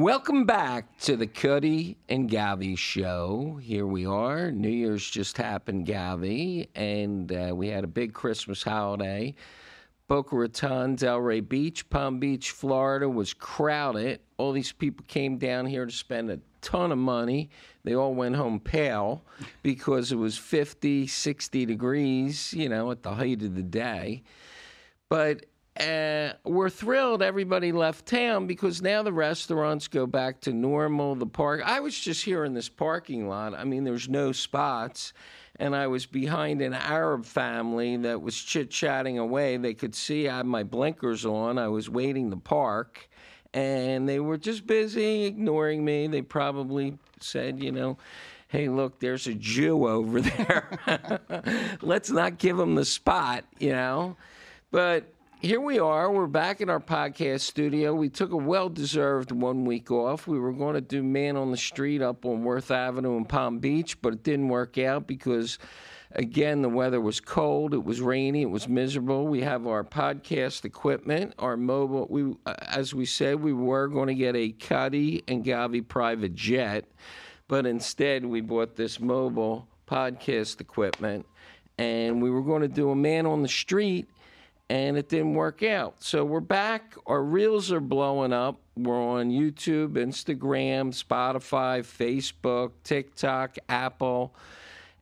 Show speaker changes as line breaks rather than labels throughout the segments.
Welcome back to the Cutty and Govy show. Here we are. New Year's just happened, Govy, and uh, we had a big Christmas holiday. Boca Raton, Delray Beach, Palm Beach, Florida was crowded. All these people came down here to spend a ton of money. They all went home pale because it was 50, 60 degrees, you know, at the height of the day. But uh, we're thrilled everybody left town because now the restaurants go back to normal. The park, I was just here in this parking lot. I mean, there's no spots. And I was behind an Arab family that was chit chatting away. They could see I had my blinkers on. I was waiting to park. And they were just busy ignoring me. They probably said, you know, hey, look, there's a Jew over there. Let's not give him the spot, you know. But here we are. We're back in our podcast studio. We took a well deserved one week off. We were going to do Man on the Street up on Worth Avenue in Palm Beach, but it didn't work out because, again, the weather was cold, it was rainy, it was miserable. We have our podcast equipment, our mobile. We, uh, As we said, we were going to get a Cutty and Govy private jet, but instead we bought this mobile podcast equipment and we were going to do a Man on the Street and it didn't work out. So we're back. Our reels are blowing up. We're on YouTube, Instagram, Spotify, Facebook, TikTok, Apple.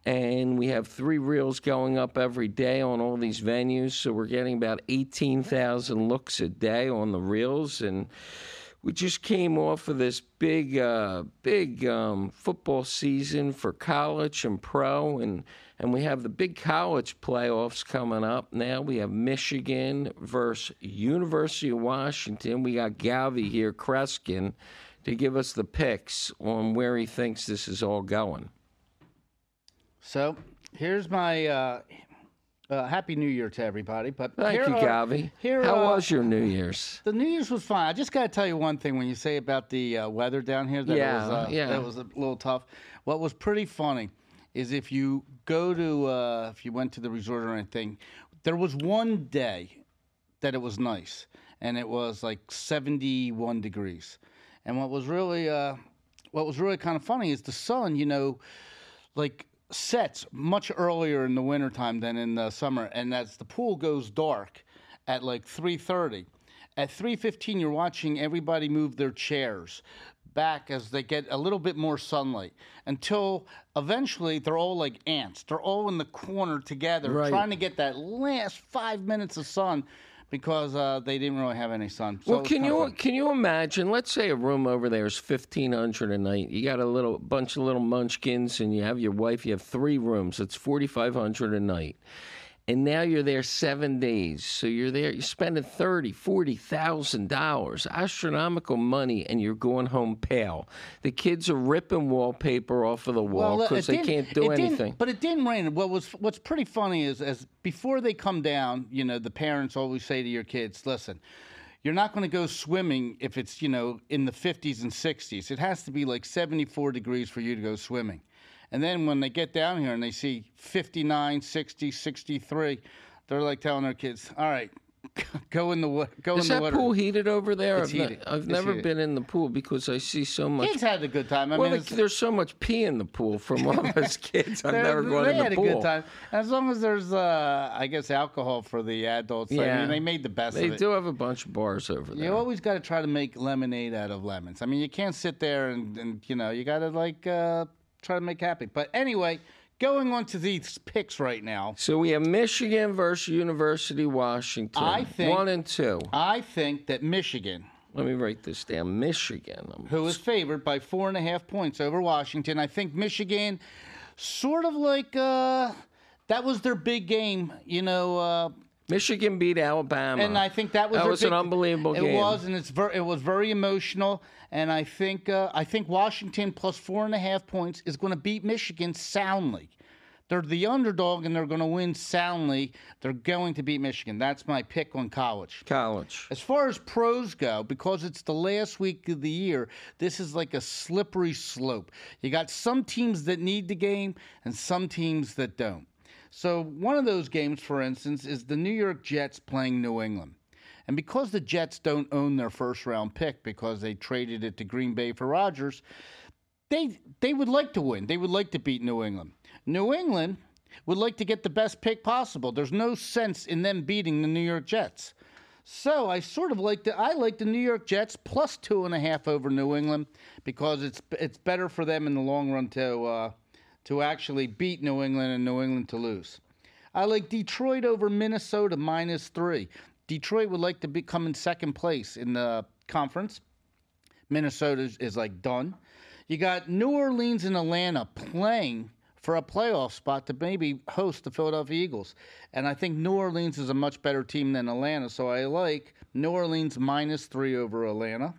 And we have three reels going up every day on all these venues. So we're getting about 18,000 looks a day on the reels. And we just came off of this big, uh, big um, football season for college and pro. And and we have the big college playoffs coming up now. We have Michigan versus University of Washington. We got Govy here, Kreskin, to give us the picks on where he thinks this is all going.
So here's my uh, uh, happy New Year to everybody. But
thank you,
are,
Govy.
Here,
How
uh,
was your New Year's?
The New Year's was fine. I just got to tell you one thing. When you say about the uh, weather down here, that
Yeah,
was, uh,
yeah.
that was a little tough. What was pretty funny is if you go to uh, if you went to the resort or anything, there was one day that it was nice, and it was like 71 degrees. And what was really uh, what was really kind of funny is the sun, you know, like sets much earlier in the wintertime than in the summer, and as the pool goes dark at like 3:30, at 3:15 you're watching everybody move their chairs back as they get a little bit more sunlight until eventually they're all like ants. They're all in the corner together
Right.
trying to get that last 5 minutes of sun because uh, they didn't really have any sun. So
Well, can you can you imagine? Let's say a room over there is fifteen hundred a night. You got a little bunch of little munchkins, and you have your wife. You have three rooms. It's forty five hundred a night, and now you're there seven days. So you're there. You're spending thirty, forty thousand dollars, astronomical money, and you're going home pale. The kids are ripping wallpaper off of the wall because
it
they can't do anything.
But it didn't rain. What was what's pretty funny is as before they come down, you know, the parents always say to your kids, "Listen, you're not going to go swimming if it's you know in the 50s and 60s. It has to be like 74 degrees for you to go swimming." And then when they get down here and they see 59, 60, 63, they're like telling their kids, "All right, go in the go
Is
in the
that
water."
pool heated over there?
It's
I've,
heated.
I've
It's
never
heated.
been in the pool because I see so much
Kids had a good time. I
well,
mean,
the- there's so much pee in the pool from all those kids. I've never gone
they
in the
had a good time. As long as there's, uh, I guess, alcohol for the adults. I
Yeah.
mean, they made the best
They
of it.
do have a bunch of bars over there.
You always got to try to make lemonade out of lemons. I mean, you can't sit there and, and you know, you got to like uh, try to make happy. But anyway, going on to these picks right now,
So we have Michigan versus University of Washington.
I think-
one and two.
I think that Michigan,
Let me write this down. Michigan. I'm-
who is favored by four and a half points over Washington, I think Michigan, sort of like uh, that was their big game. You know. Uh,
Michigan beat Alabama.
and I think that was
that was an unbelievable
it
game.
It was, and it's ver- it was very emotional. And I think uh, I think Washington plus four and a half points is going to beat Michigan soundly. They're the underdog, and they're going to win soundly. They're going to beat Michigan. That's my pick on college.
college.
As far as pros go, because it's the last week of the year, this is like a slippery slope. You got some teams that need the game and some teams that don't. So, one of those games, for instance, is the New York Jets playing New England. And because the Jets don't own their first round pick because they traded it to Green Bay for Rodgers, they they would like to win. They would like to beat New England. New England would like to get the best pick possible. There's no sense in them beating the New York Jets. So I sort of like the I like the New York Jets plus two and a half over New England because it's it's better for them in the long run to uh, to actually beat New England and New England to lose. I like Detroit over Minnesota minus three. Detroit would like to become in second place in the conference. Minnesota is, like done. You got New Orleans and Atlanta playing for a playoff spot to maybe host the Philadelphia Eagles. And I think New Orleans is a much better team than Atlanta, so I like New Orleans minus three over Atlanta.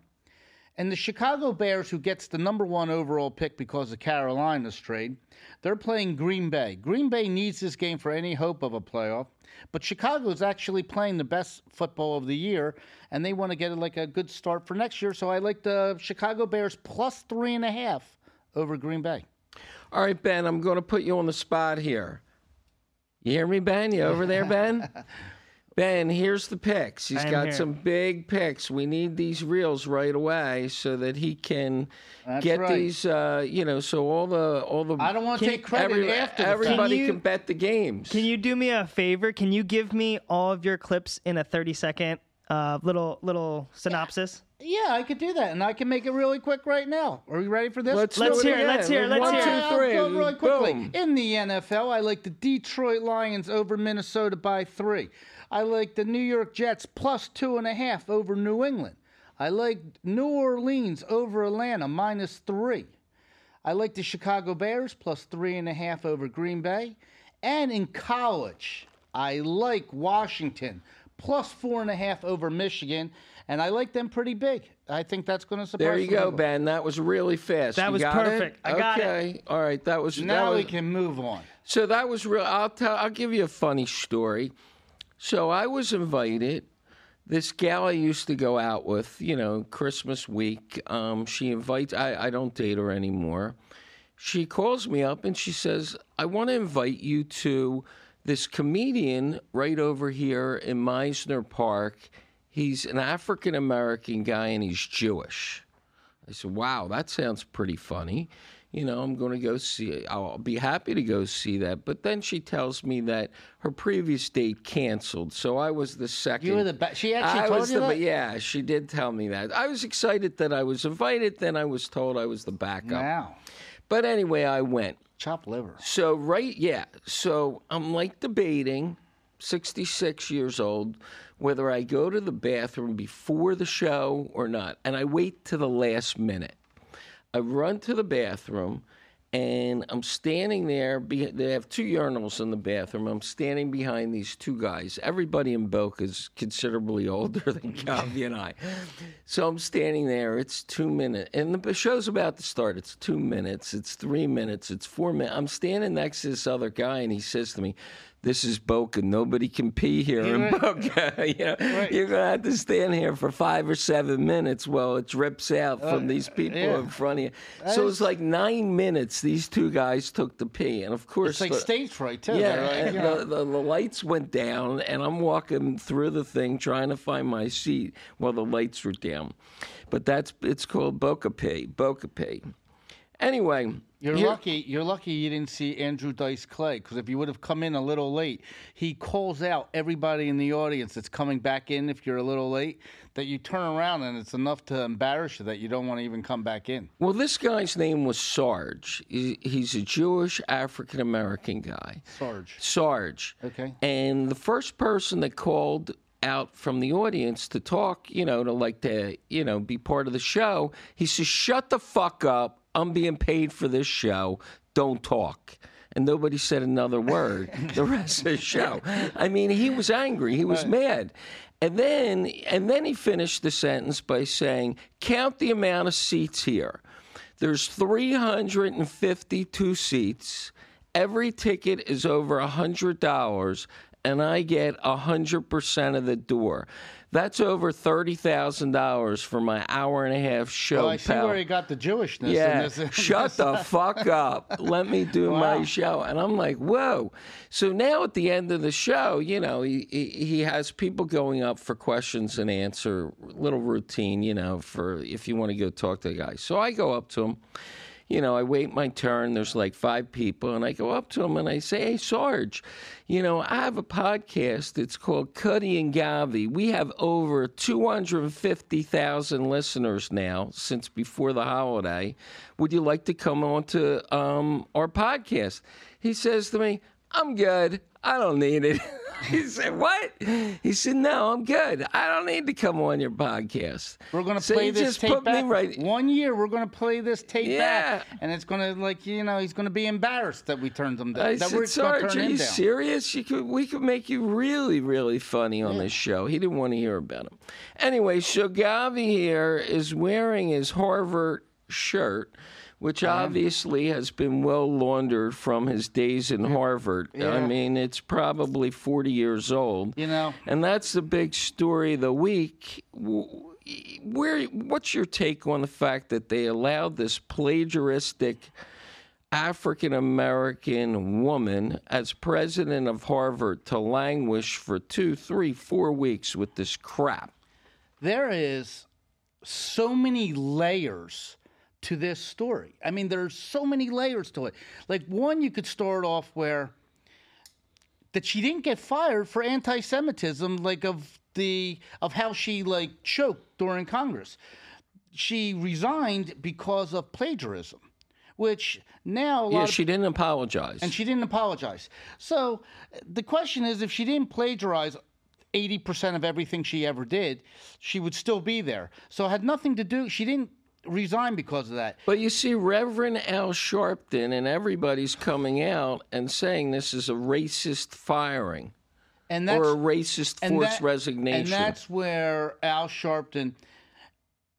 And the Chicago Bears, who gets the number one overall pick because of Carolina's trade, they're playing Green Bay. Green Bay needs this game for any hope of a playoff, but Chicago is actually playing the best football of the year, and they want to get like a good start for next year. So I like the Chicago Bears plus three and a half over Green Bay.
All right, Ben, I'm going to put you on the spot here. You hear me, Ben? You over there, Ben? ben, here's the picks. He's got
here.
some big picks. We need these reels right away so that he can
That's
get
right.
these. Uh, you know, so all the all the
I don't want to take credit
every-
after
everybody
Can
can, bet the games.
Can you do me a favor? Can you give me all of your clips in a 30 second uh, little little synopsis?
Yeah, I could do that, and I can make it really quick right now. Are you ready for this?
Let's,
Let's hear it, let's hear it, let's
One,
hear
two,
it.
I'll go really quickly.
Boom.
In the NFL, I like the Detroit Lions over Minnesota by three. I like the New York Jets plus two and a half over New England. I like New Orleans over Atlanta minus three. I like the Chicago Bears plus three and a half over Green Bay. And in college, I like Washington plus four and a half over Michigan. And I like them pretty big. I think that's going to surprise you.
There you go,
people.
Ben. That was really fast.
That
You
was
got it?
perfect. I got it.
okay. All right. That was that
Now
was,
we can move on.
So that was real. I'll tell. I'll give you a funny story. So I was invited. This gal I used to go out with, you know, Christmas week. Um, she invites. I, I don't date her anymore. She calls me up and she says, "I want to invite you to this comedian right over here in Mizner Park. He's an African American guy and he's Jewish." I said, "Wow, that sounds pretty funny." You know, I'm going to go see. I'll be happy to go see that. But then she tells me that her previous date canceled, so I was the second.
You were the best. She actually
I
told
was
you
the,
that?
Yeah, she did tell me that. I was excited that I was invited. Then I was told I was the backup.
Now,
But anyway, I went.
Chop liver.
So right, yeah. So I'm like debating, 66 years old, whether I go to the bathroom before the show or not, and I wait to the last minute. I run to the bathroom, and I'm standing there. They have two urinals in the bathroom. I'm standing behind these two guys. Everybody in Boca is considerably older than Govy and I. So I'm standing there. It's two minutes, and the show's about to start. It's two minutes. It's three minutes. It's four minutes. I'm standing next to this other guy, and he says to me, "This is Boca. Nobody can pee here in Boca. you know, You're gonna have to stand here for five or seven minutes while it drips out from these people
Uh, yeah.
in front of you." So it's like nine minutes. These two guys took the pee, and of course,
It's like
the-
stage fright too.
yeah,
They're like,
and
you know,
the, the, the lights went down, and I'm walking through the thing trying to find my seat while the lights were down. But that's it's called Boca Pee. Boca Pee. Anyway,
You're lucky. You're lucky you didn't see Andrew Dice Clay because if you would have come in a little late, he calls out everybody in the audience that's coming back in. If you're a little late, that you turn around and it's enough to embarrass you that you don't want to even come back in.
Well, this guy's name was Sarge. He's a Jewish African American guy.
Sarge.
Sarge.
Okay.
And the first person that called out from the audience to talk, you know, to like to, you know, be part of the show, he says, "Shut the fuck up. I'm being paid for this show. Don't talk." And nobody said another word the rest of the show. I mean, he was angry. He was mad. And then and then he finished the sentence by saying, "Count the amount of seats here. There's 352 seats." Every ticket is over $100, and I get a hundred percent of the door. That's over thirty thousand dollars for my hour and a half show.
Well, I see
pal.
where he got the Jewishness. in
Yeah,
this- in
shut
this.
the uh, fuck up. Let me do my show. And I'm like, whoa. So now at the end of the show, you know, he, he, he has people going up for questions and answer, little routine, you know, for if you want to go talk to the guy. So I go up to him. You know, I wait my turn. There's like five people, and I go up to him and I say, "Hey, Sarge, you know, I have a podcast. It's called Cutty and Govy. We have over 250,000 listeners now since before the holiday. Would you like to come on to um, our podcast?" He says to me, "I'm good. I don't need it." he said, "What?" He said, "No, I'm good. I don't need to come on your podcast."
We're gonna
So
play this tape
put me
back.
right-
One year, we're gonna play this tape
Yeah.
back, and it's gonna like you know he's gonna be embarrassed that we turned him down.
I
that
said,
we're
Sarge, are you
down.
serious? You could, we could make you really, really funny on this show. He didn't want to hear about him. Anyway, so Govy here is wearing his Harvard shirt, which obviously has been well laundered from his days in Harvard. I mean, it's probably 40 years old.
You know,
And that's the big story of the week. Where, what's your take on the fact that they allowed this plagiaristic African American woman as president of Harvard to languish for two, three, four weeks with this crap?
there is so many layers to this story. I mean, there's so many layers to it. Like one, you could start off where that she didn't get fired for anti-Semitism, like of the of how she like choked during Congress. She resigned because of plagiarism, which now
Yeah, she didn't apologize.
and she didn't apologize. So the question is if she didn't plagiarize 80% of everything she ever did, she would still be there. So it had nothing to do, she didn't resign because of that.
But you see, Reverend Al Sharpton and everybody's coming out and saying this is a racist firing
And that's
or a racist forced
that-
resignation.
And that's where Al Sharpton,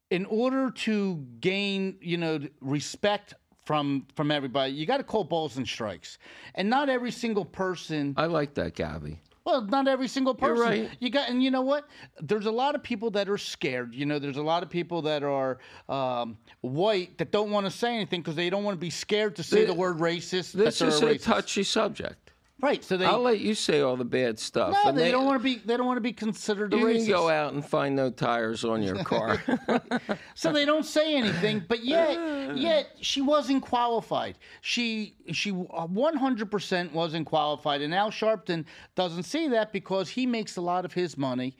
in order to gain, you know, respect from from everybody, you got to call balls and strikes. And not every single person
I like that, Gabby.
Well, not every single
You're
person.
right.
You got, and you know what? There's a lot of people that are scared. You know, there's a lot of people that are um, white that don't want to say anything because they don't want to be scared to say the,
The-
word racist.
This is
a
a touchy subject.
Right? So they
I'll let you say all the bad stuff.
no,
and
they, don't want to be. They don't want to be considered a
You
racist.
can go out and find no tires on your car.
So they don't say anything, but yet, yet she wasn't qualified. She she 100% wasn't qualified, and Al Sharpton doesn't see that because he makes a lot of his money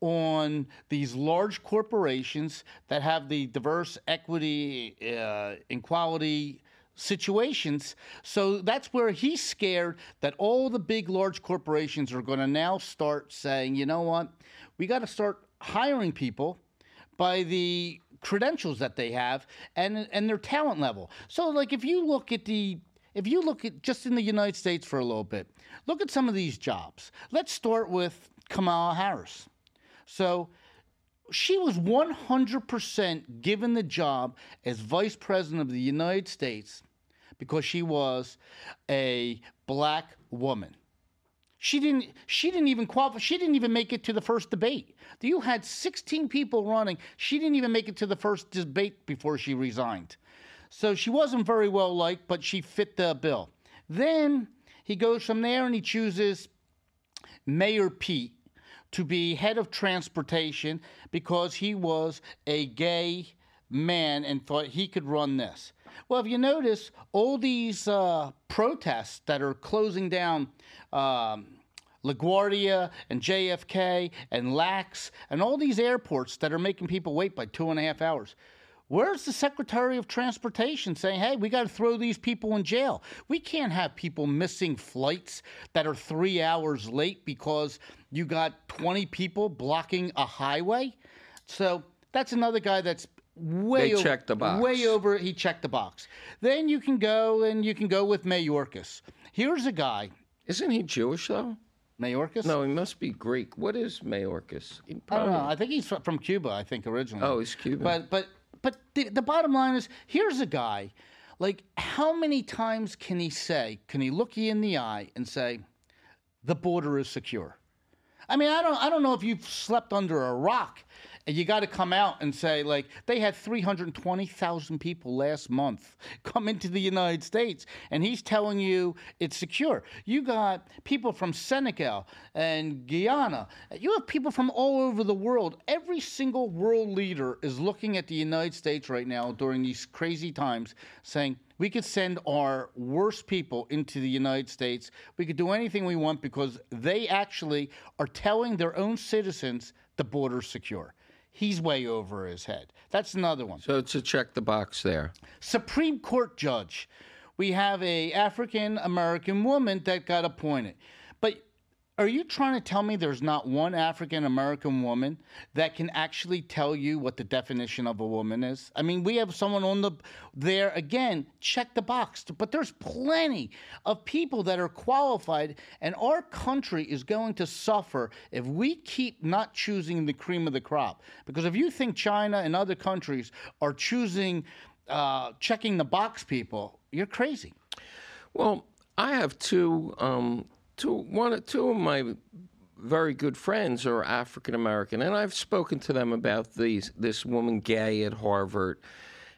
on these large corporations that have the diverse equity, uh, equality situations. So that's where he's scared that all the big, large corporations are going to now start saying, you know what, we got to start hiring people by the credentials that they have and and their talent level. So like if you look at the if you look at just in the United States for a little bit, look at some of these jobs. Let's start with Kamala Harris. So she was 100% given the job as vice president of the United States because she was a black woman. She didn't. She didn't even qualify. She didn't even make it to the first debate. You had 16 people running. She didn't even make it to the first debate before she resigned. So she wasn't very well liked, but she fit the bill. Then he goes from there and he chooses Mayor Pete to be head of transportation because he was a gay man and thought he could run this. Well, if you notice, all these uh, protests that are closing down um, LaGuardia and JFK and LAX and all these airports that are making people wait by two and a half hours. Where's the Secretary of Transportation saying, hey, we got to throw these people in jail? We can't have people missing flights that are three hours late because you got 20 people blocking a highway. So that's another guy that's way
They checked the box.
Way over, he checked the box. Then you can go and you can go with Mayorkas. Here's a guy,
Isn't he Jewish though?
Mayorkas?
No, he must be Greek. What is Mayorkas? He
I don't know. I think he's from Cuba. I think originally.
Oh, he's Cuban.
But but but the, the bottom line is, here's a guy. Like, how many times can he say? Can he look you in the eye and say, the border is secure. I mean, I don't, I don't know if you've slept under a rock and you got to come out and say, like, they had 320,000 people last month come into the United States, and he's telling you it's secure. You got people from Senegal and Guyana. You have people from all over the world. Every single world leader is looking at the United States right now during these crazy times saying, we could send our worst people into the United States. We could do anything we want because they actually are telling their own citizens the border's secure. He's way over his head. That's another one.
So to check the box there.
Supreme Court judge. We have a African American woman that got appointed. Are you trying to tell me there's not one African American woman that can actually tell you what the definition of a woman is? I mean, we have someone on the there again, check the box, but there's plenty of people that are qualified and our country is going to suffer if we keep not choosing the cream of the crop. Because if you think China and other countries are choosing uh, checking the box people, you're crazy.
Well, I have two um, two one two of my very good friends are African American, and I've spoken to them about these this woman Gay at Harvard,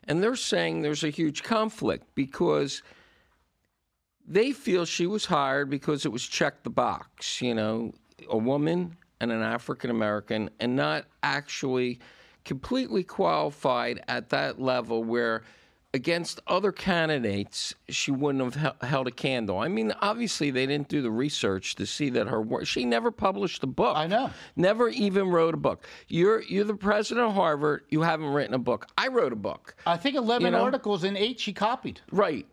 and they're saying there's a huge conflict because they feel she was hired because it was check the box, you know, a woman and an African American, and not actually completely qualified at that level where against other candidates, she wouldn't have held a candle. I mean, obviously, they didn't do the research to see that her work. She never published a book.
I know.
Never even wrote a book. You're you're the president of Harvard. You haven't written a book. I wrote a book.
I think 11
You know?
articles and eight she copied.
Right.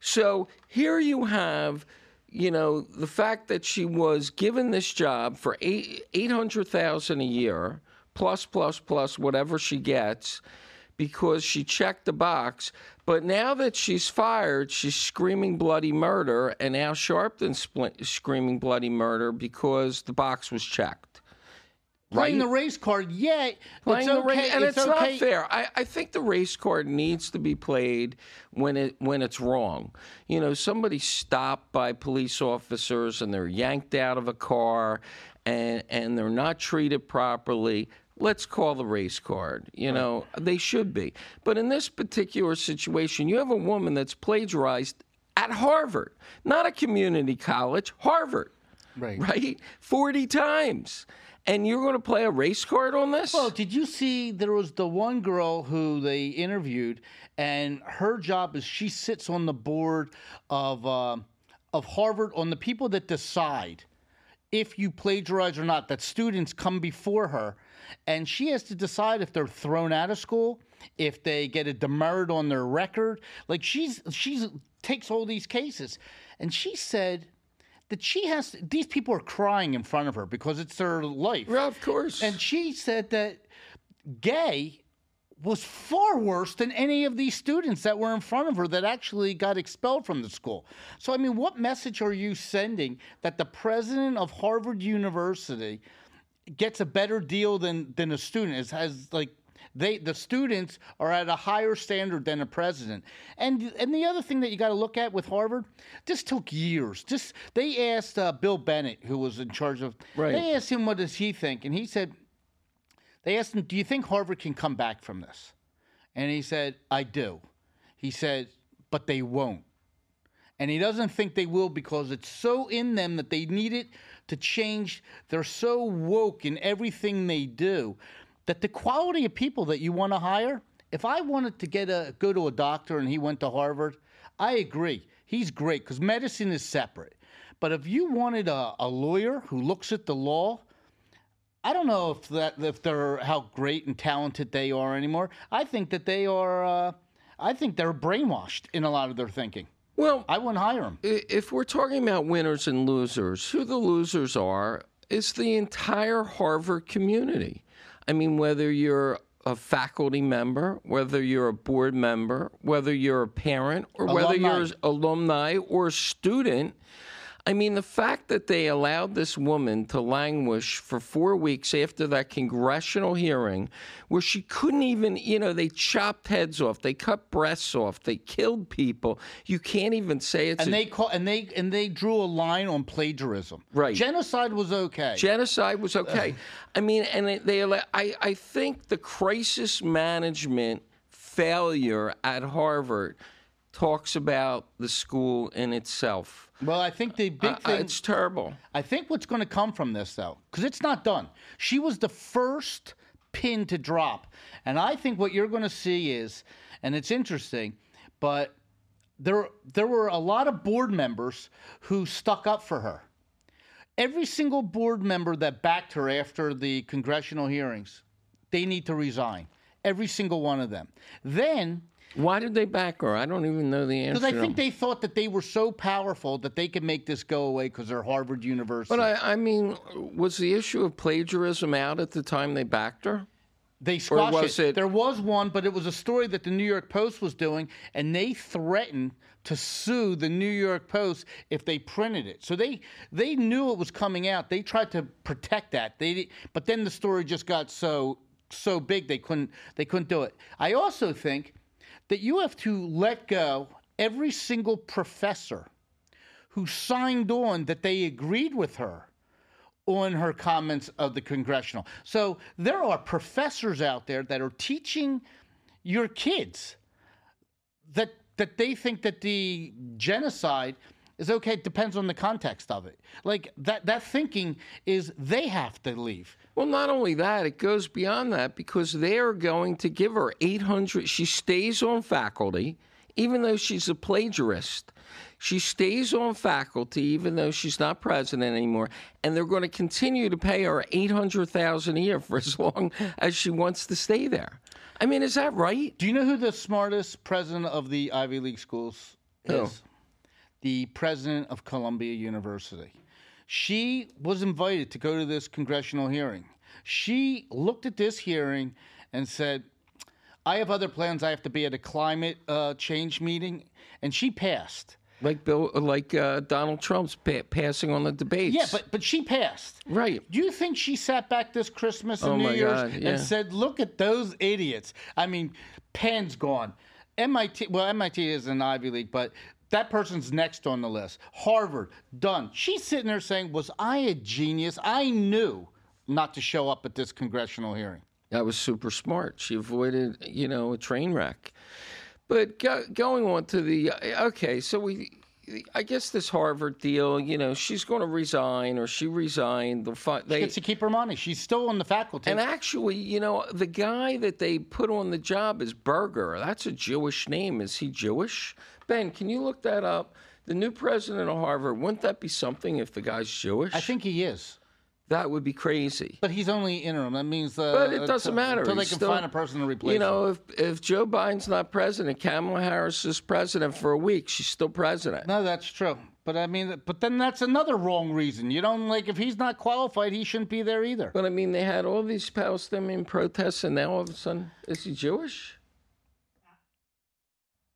So here you have, you know, the fact that she was given this job for eight eight hundred thousand a year, plus plus plus whatever she gets, because she checked the box. But now that she's fired, she's screaming bloody murder, and Al Sharpton's screaming bloody murder because the box was checked.
Playing
Right.
the race card, yeah,
Playing
it's
the
okay.
race, and it's,
okay.
not fair. I, I think the race card needs to be played when it when it's wrong. You know, somebody's stopped by police officers and they're yanked out of a car, and and they're not treated properly. Let's call the race card. You know, they should be. But in this particular situation, you have a woman that's plagiarized at Harvard, not a community college, Harvard
Right.
right? 40 times. And you're going to play a race card on this?
Well, did you see there was the one girl who they interviewed, and her job is she sits on the board of uh, of Harvard on the people that decide if you plagiarize or not. That students come before her, and she has to decide if they're thrown out of school, if they get a demerit on their record. Like she's she's takes all these cases, and she said that she has these people are crying in front of her because it's their life.
yeah, of course.
And she said that gay was far worse than any of these students that were in front of her that actually got expelled from the school. So, I mean, what message are you sending that the president of Harvard University gets a better deal than, than a student? It has like they the students are at a higher standard than the president. And and the other thing that you got to look at with Harvard, this took years. Just they asked uh, Bill Bennett, who was in charge of,
Right.
they asked him what does he think, and he said they asked him, Do you think Harvard can come back from this? And he said, I do. He said, But they won't. And he doesn't think they will because it's so in them that they need it to change. They're so woke in everything they do that the quality of people that you want to hire, if I wanted to get a go to a doctor and he went to Harvard, I agree. He's great because medicine is separate. But if you wanted a, a lawyer who looks at the law, I don't know if that if they're how great and talented they are anymore. I think that they are. Uh, I think they're brainwashed in a lot of their thinking.
Well,
I wouldn't hire them.
i- if we're talking about winners and losers, who the losers are is the entire Harvard community. I mean, whether you're a faculty member, whether you're a board member, whether you're a parent, or whether you're
Alumni.
alumni or a student. I mean, the fact that they allowed this woman to languish for four weeks after that congressional hearing, where she couldn't even, you know, they chopped heads off, they cut breasts off, they killed people. You can't even say it's
And
a
they call and they and they drew a line on plagiarism.
Right.
Genocide was okay.
genocide was okay. I mean, and they, they allow- I, I think the crisis management failure at Harvard talks about the school in itself.
well, I think the big
Uh,
thing.
it's terrible.
I think what's going to come from this, though, because it's not done. She was the first pin to drop. And I think what you're going to see is, and it's interesting, but there, there were a lot of board members who stuck up for her. Every single board member that backed her after the congressional hearings, they need to resign. Every single one of them. Then
Why did they back her? I don't even know the answer.
because I think they thought that they were so powerful that they could make this go away because they're Harvard University.
But I, I mean, was the issue of plagiarism out at the time they backed her?
They squashed
was
it.
it-
There was one, but it was a story that the New York Post was doing, and they threatened to sue the New York Post if they printed it. So they they knew it was coming out. They tried to protect that. They but then the story just got so so big they couldn't they couldn't do it. I also think that you have to let go every single professor who signed on that they agreed with her on her comments of the congressional. So there are professors out there that are teaching your kids that that they think that the genocide is okay. It depends on the context of it. Like that that thinking is they have to leave.
Well, not only that, it goes beyond that because they're going to give her 800. She stays on faculty, even though she's a plagiarist. She stays on faculty, even though she's not president anymore, and they're going to continue to pay her 800,000 a year for as long as she wants to stay there. I mean, is that right?
Do you know who the smartest president of the Ivy League schools
Who?
The president of Columbia University. She was invited to go to this congressional hearing. She looked at this hearing and said, I have other plans. I have to be at a climate uh, change meeting. And she passed.
Like Bill, like uh, Donald Trump's pa- passing on the debates.
Yeah, but, but she passed.
right.
Do you think she sat back this Christmas and
Oh
New Year's
God, yeah.
and said, "Look at those idiots"? I mean, Penn's gone. MIT, well, MIT is an Ivy League, but that person's next on the list. Harvard, done. She's sitting there saying, "Was I a genius? I knew not to show up at this congressional hearing."
That was super smart. She avoided, you know, a train wreck. But go, going on to the uh, okay, so we, I guess this Harvard deal, you know, she's going to resign or she resigned. They'll fi- they,
Gets to keep her money. She's still on the faculty.
and actually, you know, the guy that they put on the job is Berger. That's a Jewish name. Is he Jewish? Ben, can you look that up? The new president of Harvard, wouldn't that be something if the guy's Jewish?
I think he is,
that would be crazy.
but he's only interim. That means, uh,
But it doesn't
until-
matter.
until they
He's
can
still-
find a person to replace him.
You
him.
know, if if Joe Biden's not president, Kamala Harris is president for a week. She's still president.
No, that's true. But I mean, but then that's another wrong reason. You don't like if he's not qualified, he shouldn't be there either.
But I mean, they had all these Palestinian protests, and now all of a sudden, is he Jewish?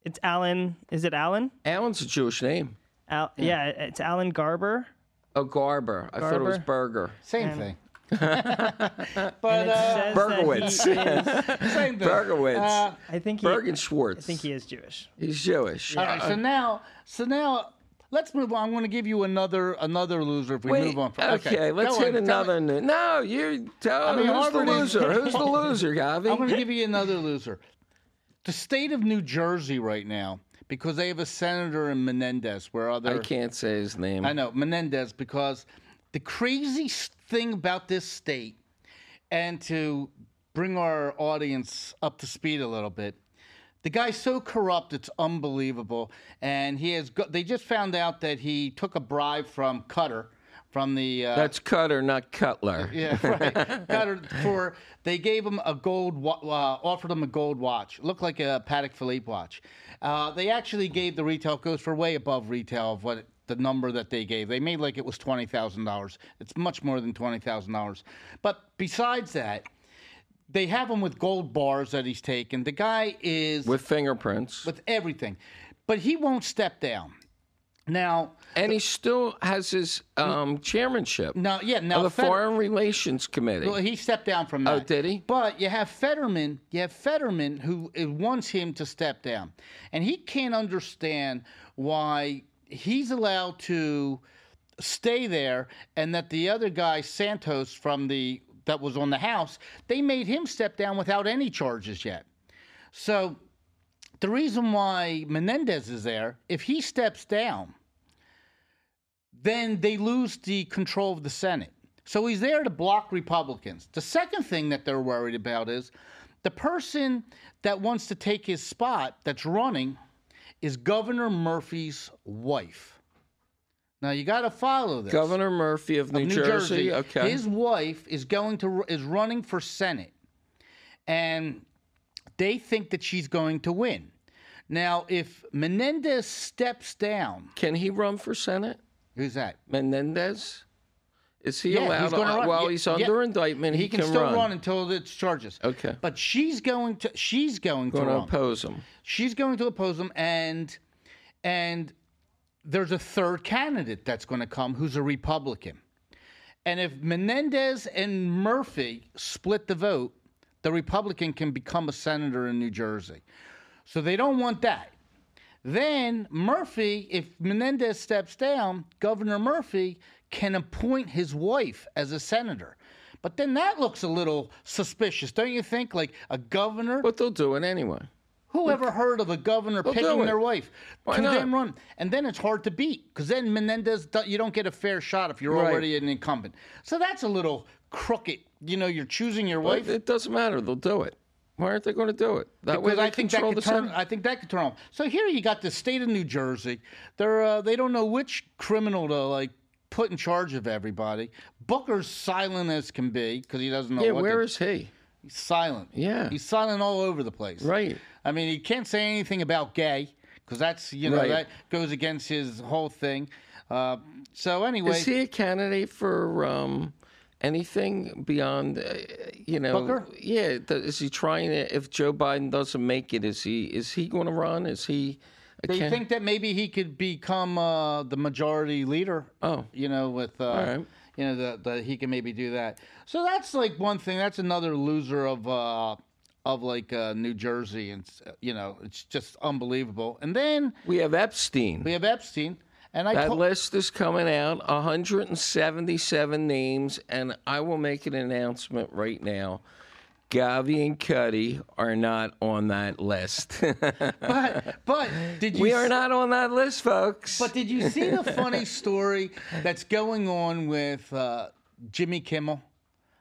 It's Alan. Is it Alan?
Alan's a Jewish name.
Al, yeah. it's Alan Garber.
Oh, Garber. I thought it was
Garber?
Berger.
Same
And-
thing.
And
But uh,
says
Bergowitz.
that he is,
same thing.
Bergowitz.
Uh,
I think he.
Bergen Schwartz.
I think he is Jewish.
He's Jewish.
all right. So now, so now, let's move on. I'm going to give you another another loser if we
Wait,
move on. From,
okay, let's
go
hit
on, tell
another.
me-
No, you tell.
mean,
who's
Harvard
the
is-
loser? Who's the loser, Govy?
I'm going to give you another loser. The state of New Jersey right now, because they have a senator in Menendez, where
I can't say his name.
I know Menendez because the crazy thing about this state, and to bring our audience up to speed a little bit, the guy's so corrupt it's unbelievable, and he has. Got, they just found out that he took a bribe from Qatar, from the. Uh,
That's Cutter, not Cutler.
yeah, right. Qatar for they gave him a gold, wa- uh, offered him a gold watch. Looked like a Patek Philippe watch. Uh, they actually gave the retail goes for way above retail of what the number that they gave. They made like it was twenty thousand dollars. It's much more than twenty thousand dollars. But besides that, they have him with gold bars that he's taken. The guy is
With fingerprints.
with everything, but he won't step down. Now,
And he still has his um, chairmanship
now, yeah, now
the Foreign Relations Committee.
Well, he stepped down from that.
Oh, did he?
But you have Fetterman. You have Fetterman who wants him to step down, and he can't understand why he's allowed to stay there, and that the other guy Santos from the that was on the House, they made him step down without any charges yet. So the reason why Menendez is there, if he steps down, then they lose the control of the Senate. So he's there to block Republicans. The second thing that they're worried about is the person that wants to take his spot that's running is Governor Murphy's wife. Now you got to follow this.
Governor Murphy of New,
New
Jersey.
Jersey.
Okay.
His wife is going to is running for Senate, and they think that she's going to win. Now, if Menendez steps down,
Can he run for Senate?
who's that?
Menendez? Is he
Yeah,
allowed?
he's gonna run.
While
Yeah,
he's
yeah.
under indictment, he,
He can, still
run.
run. until it's charges.
Okay.
But she's going to she's going,
Going
to
to
run.
oppose him.
She's going to oppose him, and and there's a third candidate that's going to come who's a Republican. And if Menendez and Murphy split the vote, the Republican can become a senator in New Jersey. So they don't want that. Then Murphy, if Menendez steps down, Governor Murphy can appoint his wife as a senator. But then that looks a little suspicious, don't you think? Like a governor
But they'll do it anyway.
who ever heard of a governor
do
picking their wife
Why not?
run? And then it's hard to beat because then Menendez, you don't get a fair shot if you're
Right.
already an incumbent. So that's a little crooked. You know, you're choosing your wife.
it doesn't matter. They'll do it. Why aren't they going to do it? That way
Because I think that could turn.
Senate.
I think that could turn on. So here you got the state of New Jersey. They're uh, they don't know which criminal to like put in charge of everybody. Booker's silent as can be because he doesn't know.
Yeah,
what
where
to,
is he?
he's silent.
Yeah.
he's silent all over the place.
Right.
I mean, he can't say anything about gay because that's you know
Right.
that goes against his whole thing. Uh, so anyway,
Is he a candidate for um, anything beyond, uh, you know?
Booker?
Yeah. Is he trying to? If Joe Biden doesn't make it, is he? Is he going to run? Is he?
they
can-
think that maybe he could become uh, the majority leader.
Oh.
you know, with uh,
right.
you know that he can maybe do that. So that's like one thing. That's another loser of. Uh, of like uh, New Jersey, and you know, it's just unbelievable. And then
We have Epstein.
we have Epstein, and I
That list is coming out 177 names, and I will make an announcement right now. Govy and Cutty are not on that list.
but but did you
we are not on that list, folks.
But did you see the funny story that's going on with uh, Jimmy Kimmel?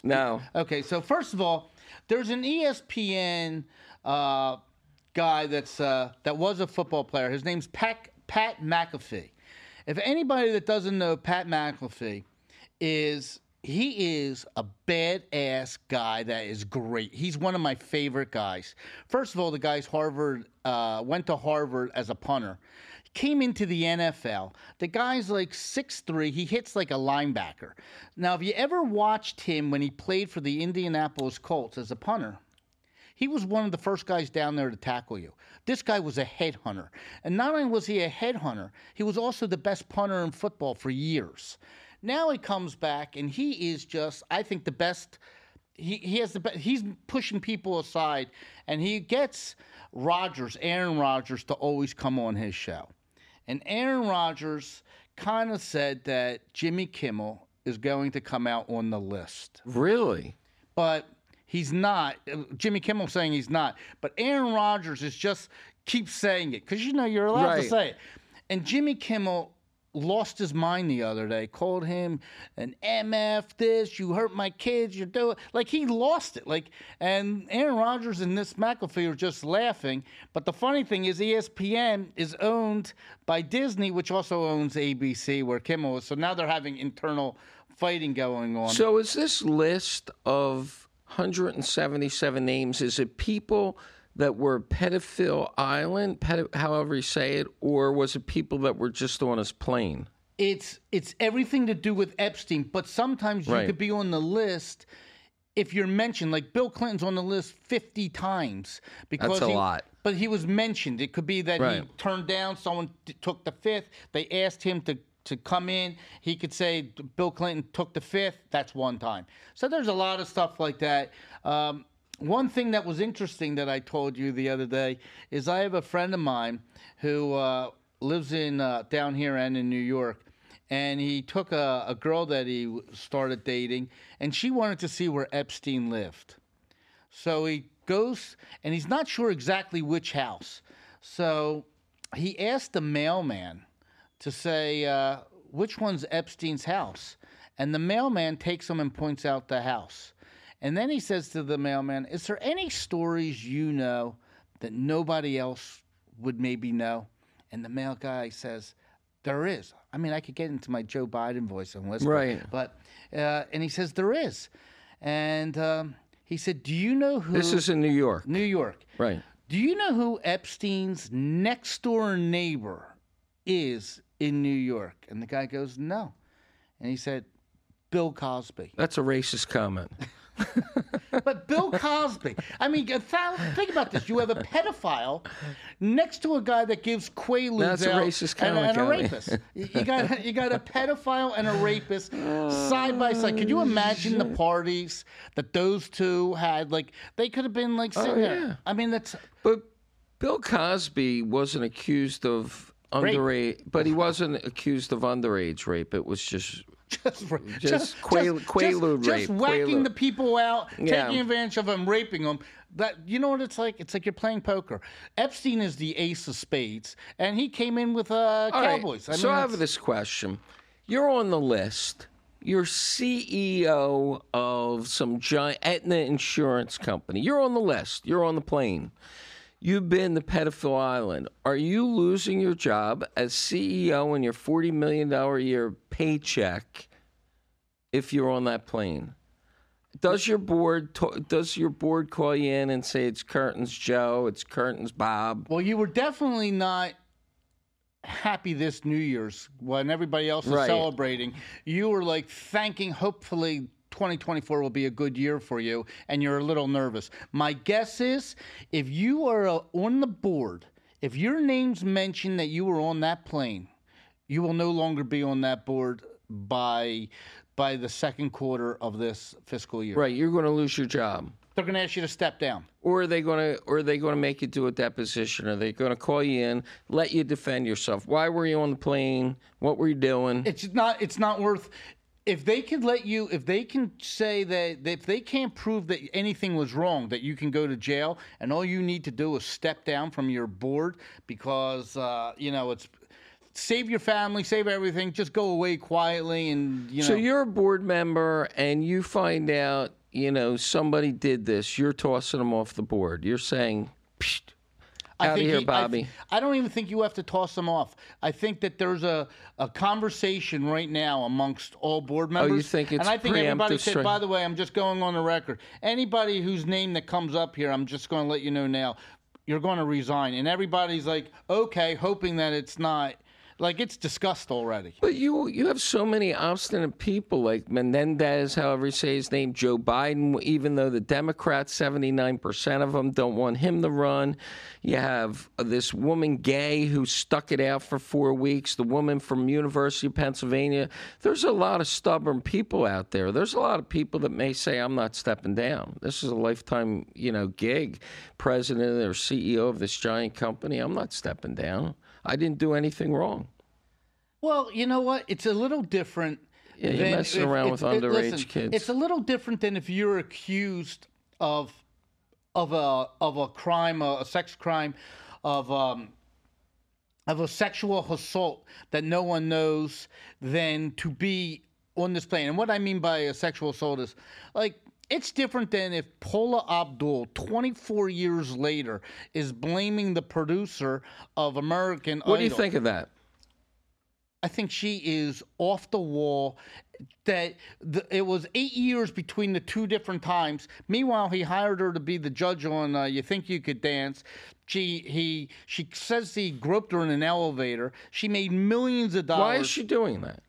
no.
Okay, so first of all, there's an ESPN uh, guy that's uh, that was a football player. His name's Pat Pat McAfee. If anybody that doesn't know Pat McAfee is he is a badass guy that is great. He's one of my favorite guys. First of all, the guy's Harvard uh, went to Harvard as a punter. Came into the NFL. The guy's like 6'3. He hits like a linebacker. Now, if you ever watched him when he played for the Indianapolis Colts as a punter, he was one of the first guys down there to tackle you. This guy was a headhunter. And not only was he a headhunter, he was also the best punter in football for years. Now he comes back and he is just, I think, the best. He, he has the best. He's pushing people aside and he gets Rodgers, Aaron Rodgers, to always come on his show. And Aaron Rodgers kind of said that Jimmy Kimmel is going to come out on the list
Really?
but he's not. Jimmy Kimmel saying he's not, but Aaron Rodgers is just keeps saying it because you know you're allowed to say it. And Jimmy Kimmel lost his mind the other day, called him an MF this, you hurt my kids, you're doing like he lost it. Like and Aaron Rodgers and this McAfee are just laughing. But the funny thing is ESPN is owned by Disney, which also owns ABC where Kimmel is. So now they're having internal fighting going on.
So is this list of 177 names? Is it people that were pedophile island, however you say it, or was it people that were just on his plane?
it's it's everything to do with Epstein, but sometimes you
Right.
could be on the list if you're mentioned, like Bill Clinton's on the list 50 times because
That's a
he,
lot.
But he was mentioned. It could be that he
Right.
turned down someone t- took the fifth. They asked him to to come in. He could say Bill Clinton took the fifth. That's one time. So there's a lot of stuff like that. Um, one thing that was interesting that I told you the other day is I have a friend of mine who uh, lives in uh, down here and in New York, and he took a, a girl that he started dating, and she wanted to see where Epstein lived. So he goes, and he's not sure exactly which house. So he asked the mailman to say, uh, which one's Epstein's house? And the mailman takes him and points out the house. And then he says to the mailman, Is there any stories you know that nobody else would maybe know? And the mail guy says, There is. I mean, I could get into my Joe Biden voice and whisper.
Right.
But, uh, and he says, There is. And um, he said, Do you know who?
This is in New York.
New York.
Right.
Do you know who Epstein's next door neighbor is in New York? And the guy goes, No. And he said, Bill Cosby.
That's a racist comment.
But Bill Cosby, I mean, think about this. You have a pedophile next to a guy that gives quaaludes
That's a
out
racist
and, and a rapist. You got you got a pedophile and a rapist side by side. Could you oh, imagine the parties that those two had? Like they could have been like oh, sitting
Oh, yeah.
there. I mean, that's
But Bill Cosby wasn't accused of. Underage, but he wasn't accused of underage rape. It was just
just
Just quail- quaalude
just,
rape,
just whacking
quaalude.
the people out,
Yeah.
taking advantage of them, raping them. That you know what it's like? It's like you're playing poker. Epstein is the ace of spades, and he came in with uh,
All right,
Cowboys.
so I have this question. You're on the list. You're CEO of some giant Aetna insurance company. You're on the list. You're on the plane. You've been to Pedophile Island. Are you losing your job as CEO and your $40 million a year paycheck if you're on that plane? Does your board does your board call you in and say it's Curtains Joe, it's Curtains Bob?
Well, you were definitely not happy this New Year's when everybody else is
Right.
celebrating. You were like thanking, hopefully. 2024 will be a good year for you, and you're a little nervous. My guess is if you are uh, on the board, if your name's mentioned that you were on that plane, you will no longer be on that board by by the second quarter of this fiscal year.
Right, you're going to lose your job.
They're going to ask you to step down.
or are they going to or are they going to make you do a deposition are they going to call you in let you defend yourself why were you on the plane what were you doing
it's not it's not worth if they can let you if they can say that, that if they can't prove that anything was wrong that you can go to jail and all you need to do is step down from your board because uh, you know it's save your family save everything just go away quietly and you know.
so you're a board member and you find out you know somebody did this you're tossing them off the board. You're saying Psht,
I
out of here
he- I
bobby
th- I, don't even think you have to toss them off. I think that there's a, a conversation right now amongst all board members.
Oh, you think it's
And I think everybody said, by the way, I'm just going on the record. Anybody whose name that comes up here, I'm just going to let you know now, you're going to resign. And everybody's like, okay, hoping that it's not. Like, it's discussed already.
But you you have so many obstinate people like Menendez, however you say his name, Joe Biden. Even though the Democrats, seventy nine percent of them don't want him to run, you have this woman Gay who stuck it out for four weeks. The woman from University of Pennsylvania. There's a lot of stubborn people out there. There's a lot of people that may say I'm not stepping down. This is a lifetime you know gig. President or CEO of this giant company. I'm not stepping down. I didn't do anything wrong.
Well, you know what? It's a little different.
Yeah, you're
than
messing
if-
around
it-
with
it-
underage
listen,
kids.
It's a little different than if you're accused of of a of a crime, a, a sex crime, of um, of a sexual assault that no one knows, than to be on this plane. And what I mean by a sexual assault is like. It's different than if Paula Abdul, 24 years later, is blaming the producer of American
What do you think of that?
I think she is off the wall. That the, it was eight years between the two different times. Meanwhile, he hired her to be the judge on uh, "You Think You Could Dance." She he she says he groped her in an elevator. She made millions of dollars.
Why is she doing that?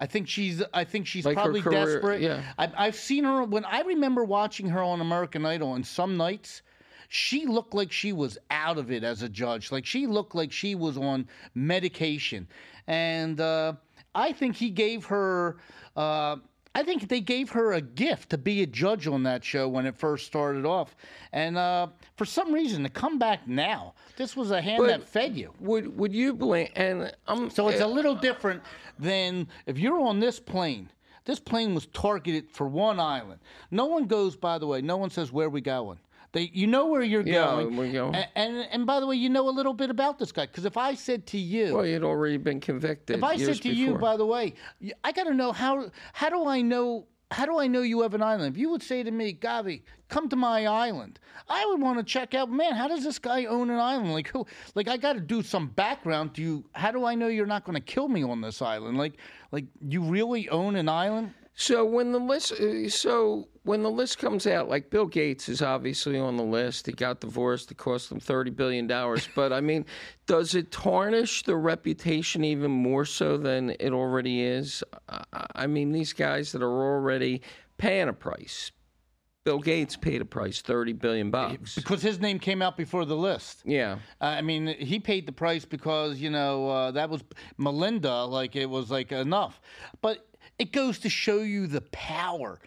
I think she's. I think she's
Like
probably
career-
desperate.
yeah.
I, I've seen her when I remember watching her on American Idol, and some nights she looked like she was out of it as a judge. Like she looked like she was on medication, and uh, I think he gave her. Uh, I think they gave her a gift to be a judge on that show when it first started off, and uh, for some reason to come back now, this was a hand
But-
that fed you.
Would would you blame? And I'm
So it's a little different than if you're on this plane. This plane was targeted for one island. No one goes, by the way. No one says where we going. They, you know where you're
Yeah,
going.
we're going.
And, and and by the way, you know a little bit about this guy because if I said to you,
well, you'd already been convicted.
if I said to you, by the way, I got to know how how do I know how do I know you have an island? If you would say to me, Govy, come to my island, I would want to check out. Man, how does this guy own an island? Like who? Like I got to do some background. Do you? How do I know you're not going to kill me on this island? Like like you really own an island?
So when the list, uh, so when the list comes out, like Bill Gates is obviously on the list. He got divorced. It cost him thirty billion dollars. but I mean, does it tarnish the reputation even more so than it already is? I- I mean, these guys that are already paying a price. Bill Gates paid a price, thirty billion bucks.
Because his name came out before the list.
Yeah.
I mean, he paid the price because you know uh, that was Melinda. Like it was like enough, but it goes to show you the power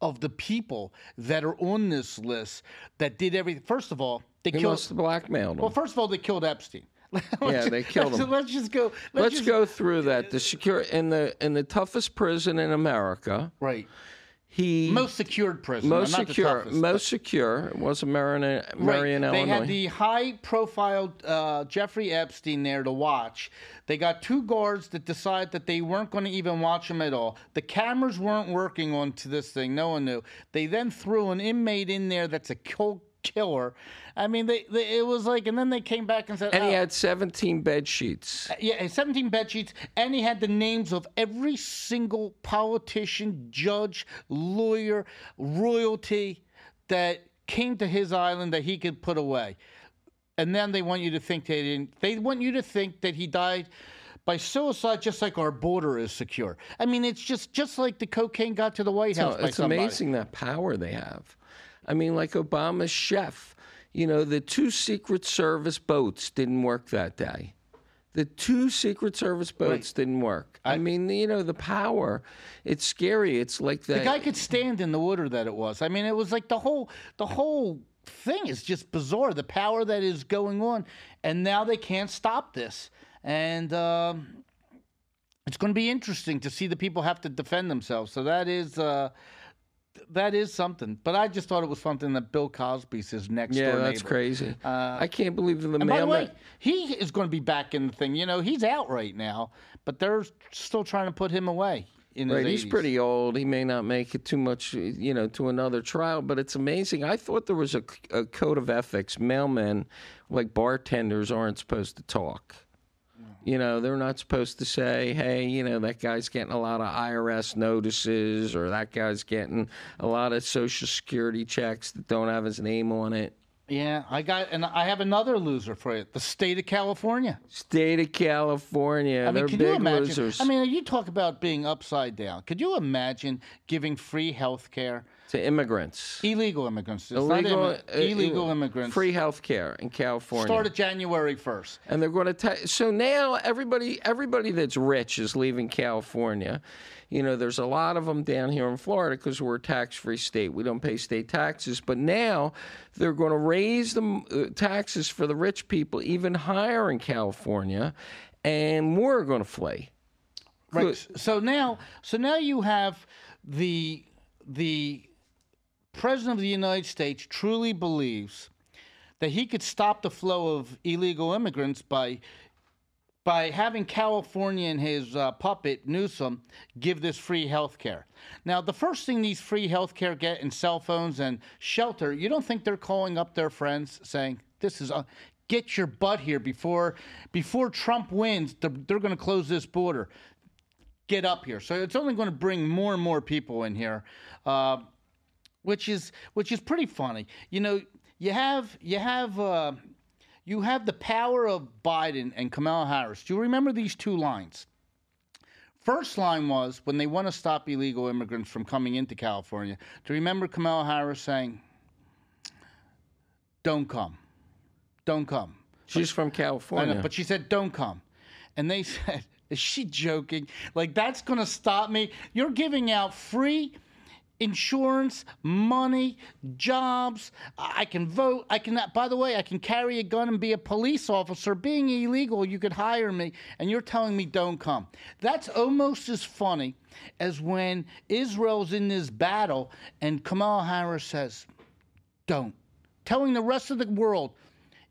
of the people that are on this list that did everything. First of all, they
He
killed.
must blackmailed.
Well, first of all, they killed Epstein.
Yeah, they killed him.
Let's just go. Let's,
Let's
just-
go through that. The secure in the in the toughest prison in America.
Right.
He
Most secured prison.
most
not the
secure,
toughest,
most secure It was Marion,
Right.
Marion,
They had the high profile uh, Jeffrey Epstein there to watch. They got two guards that decided that they weren't going to even watch him at all. The cameras weren't working onto this thing. No one knew. They then threw an inmate in there that's a kill killer. I mean, they, they it was like, and then they came back and said,
and he
"Oh,
had 17 bed sheets.
Uh, yeah, 17 bed sheets, and he had the names of every single politician, judge, lawyer, royalty that came to his island that he could put away. And then they want you to think they didn't. They want you to think that he died by suicide, just like our border is secure. I mean, it's just just like the cocaine got to the White House. by
it's
somebody.
amazing that power they have. I mean, like Obama's chef. You know, the two Secret Service boats didn't work that day. The two Secret Service boats didn't work. I, mean, you know, the power. It's scary. It's like that.
The guy could stand in the water that it was. I mean, it was like the whole the whole thing is just bizarre. The power that is going on, and now they can't stop this. And um, it's going to be interesting to see the people have to defend themselves. So that is. Uh, that is something, but I just thought it was something that Bill Cosby's his next
yeah,
door
that's
neighbor.
crazy. Uh, I can't believe the
And by the
mailman.
way, he is going to be back in the thing. You know, he's out right now, but they're still trying to put him away. In
Right, he's
80s.
pretty old. He may not make it too much, you know, to another trial. But it's amazing. I thought there was a, a code of ethics. Mailmen, like bartenders, aren't supposed to talk. You know, they're not supposed to say, "Hey, you know, that guy's getting a lot of IRS notices, or that guy's getting a lot of Social Security checks that don't have his name on it."
Yeah, I got, and I have another loser for you: the state of California.
State of California,
I mean,
they're
can
big
you imagine?
losers.
I mean, you talk about being upside down. Could you imagine giving free health care
to immigrants,
illegal immigrants? It's
illegal,
not
uh,
illegal immigrants.
free health care in California.
Started January first.
and they're going to ta- so now everybody everybody that's rich is leaving California. You know, there's a lot of them down here in Florida because we're a tax-free state. We don't pay state taxes, but now they're going to raise the uh, taxes for the rich people even higher in California, and more are going to flee.
Right. So now, so now you have the the president of the United States truly believes that he could stop the flow of illegal immigrants by by having California and his uh, puppet Newsom give this free health care. Now, the first thing these free health care get in cell phones and shelter, you don't think they're calling up their friends saying, "This is uh, get your butt here before before Trump wins. They're, they're going to close this border. Get up here." So it's only going to bring more and more people in here. Uh, which is which is pretty funny. You know, you have you have uh, you have the power of Biden and Kamala Harris. Do you remember these two lines? First line was when they want to stop illegal immigrants from coming into California. Do you remember Kamala Harris saying, "Don't come, don't come"?
She's from California.
know, but she said, "Don't come," and they said, "Is she joking? Like that's going to stop me? You're giving out free." Insurance, money, jobs. I can vote. I can. By the way, I can carry a gun and be a police officer. Being illegal, you could hire me, and you're telling me don't come. That's almost as funny as when Israel's in this battle and Kamala Harris says, "Don't," telling the rest of the world,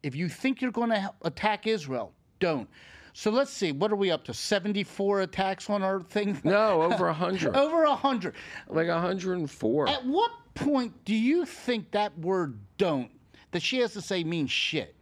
if you think you're going to attack Israel, don't. So let's see, what are we up to? 74 attacks on our thing?
no, over a hundred,
Over 100.
like a hundred and four.
At what point do you think that word don't, that she has to say, means shit?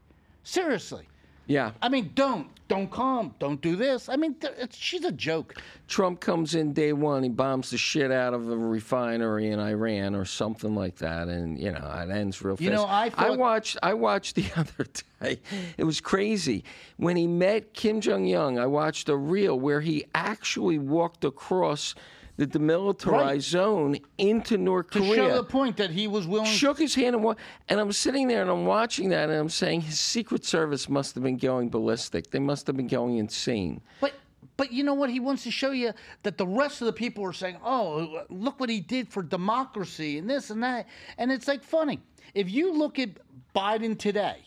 Seriously.
Yeah,
I mean, don't. Don't come. Don't do this. I mean, th- she's a joke.
Trump comes in day one, he bombs the shit out of a refinery in Iran or something like that, and you know it ends real fast.
You know, I thought-
watched I watched the other day. It was crazy when he met Kim Jong Un. I watched a reel where he actually walked across the demilitarized
Right.
zone into North
To
Korea.
To show the point that he was willing
shook his hand and, wa- and I'm sitting there and I'm watching that and I'm saying his Secret Service must have been going ballistic. They must have been going insane.
But but you know what? He wants to show you that the rest of the people are saying, "Oh, look what he did for democracy and this and that." And it's like funny. If you look at Biden today,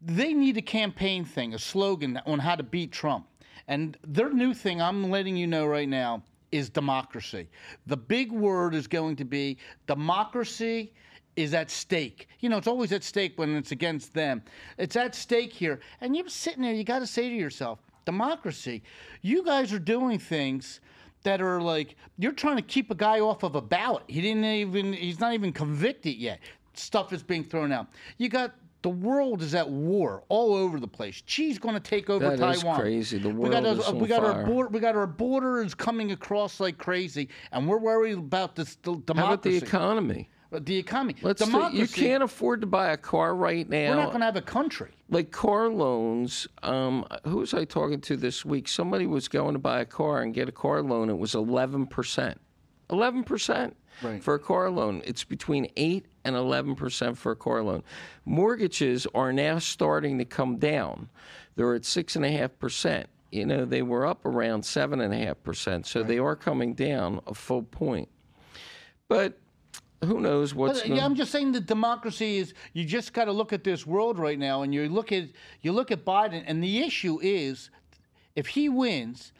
they need a campaign thing, a slogan on how to beat Trump. And their new thing, I'm letting you know right now, is democracy. The big word is going to be democracy is at stake. You know, it's always at stake when it's against them. It's at stake here. And you're sitting there, you got to say to yourself, democracy, you guys are doing things that are like you're trying to keep a guy off of a ballot. He didn't even he's not even convicted yet. Stuff is being thrown out. You got the world is at war all over the place. She's going to take over
That is
Taiwan.
crazy. The
we got
world is on
we got our border, we got our borders coming across like crazy, and we're worried about this the
How about the
democracy.
economy?
the economy.
Let's
democracy.
you can't afford to buy a car right now.
We're not going to have a country.
like car loans. Um, who was I talking to this week? Somebody was going to buy a car and get a car loan. It was eleven percent. Eleven percent
Right.
for a car loan. It's between eight and eleven percent for a car loan. Mortgages are now starting to come down. They're at six and a half percent. You know, they were up around seven and a half percent, so they are coming down a full point. But who knows what's
But, yeah, I'm just saying that democracy is. You just got to look at this world right now, and you look at you look at Biden, and the issue is, if he wins,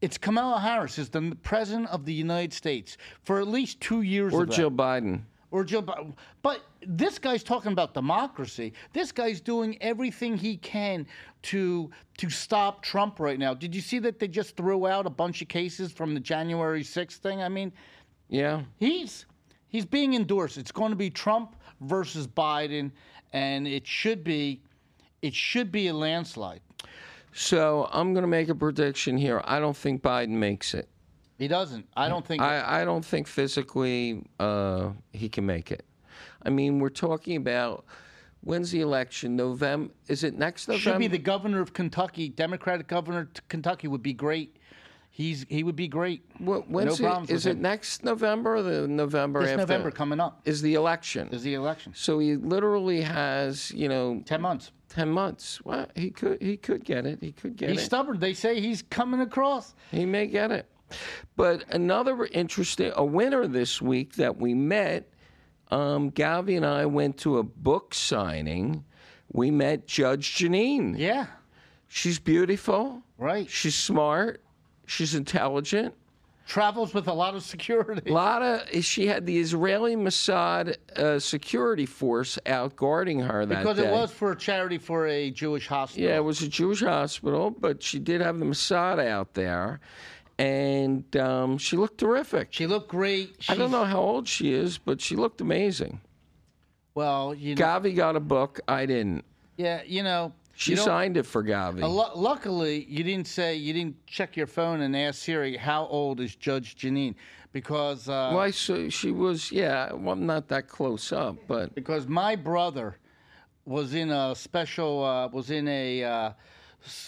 it's Kamala Harris is the president of the United States for at least two years.
or. Joe Biden.
or Joe Biden. But this guy's talking about democracy. This guy's doing everything he can to to stop Trump right now. Did you see that they just threw out a bunch of cases from the January 6th thing? I mean,
Yeah.
he's he's being endorsed. It's going to be Trump versus Biden, and it should be it should be a landslide.
So I'm going to make a prediction here. I don't think Biden makes it.
He doesn't. I don't think.
I, I don't think physically uh, he can make it. I mean, we're talking about when's the election? November? Is it next November?
should be the governor of Kentucky, Democratic governor of Kentucky would be great. He's he would be great.
When's
no
it-
problems
Is it
him.
next November or the November
This
after?
November coming up
is the election.
is the election.
So he literally has, you know,
Ten months.
ten months. Well, he could he could get it. He could get
He's
it.
He's stubborn. They say he's coming across.
He may get it. But another interesting, a winner this week that we met, um, Govy and I went to a book signing. We met Judge Jeanine.
Yeah,
She's beautiful.
right.
She's smart. She's intelligent.
Travels with a lot of security.
A lot of she had the Israeli Mossad uh, security force out guarding her that
Because
day.
it was for a charity for a Jewish hospital.
Yeah, it was a Jewish hospital, but she did have the Mossad out there, and um, she looked terrific.
She looked great.
I don't know how old she is, but she looked amazing.
Well, you know,
Govy got a book. I didn't.
yeah, you know.
She
you
signed it for Govy.
Lu- luckily, you didn't say you didn't check your phone and ask Siri how old is Judge Jeanine, because uh,
Why? So she was. Yeah. Well, I'm not that close up, but
because my brother was in a special uh, was in a uh,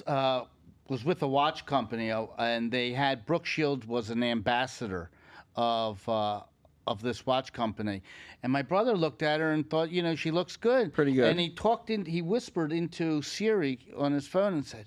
uh, was with a watch company, uh, and they had Brooke Shields was an ambassador of uh, of this watch company, and my brother looked at her and thought, you know, she looks good,
Pretty good.
and he talked in, he whispered into Siri on his phone and said.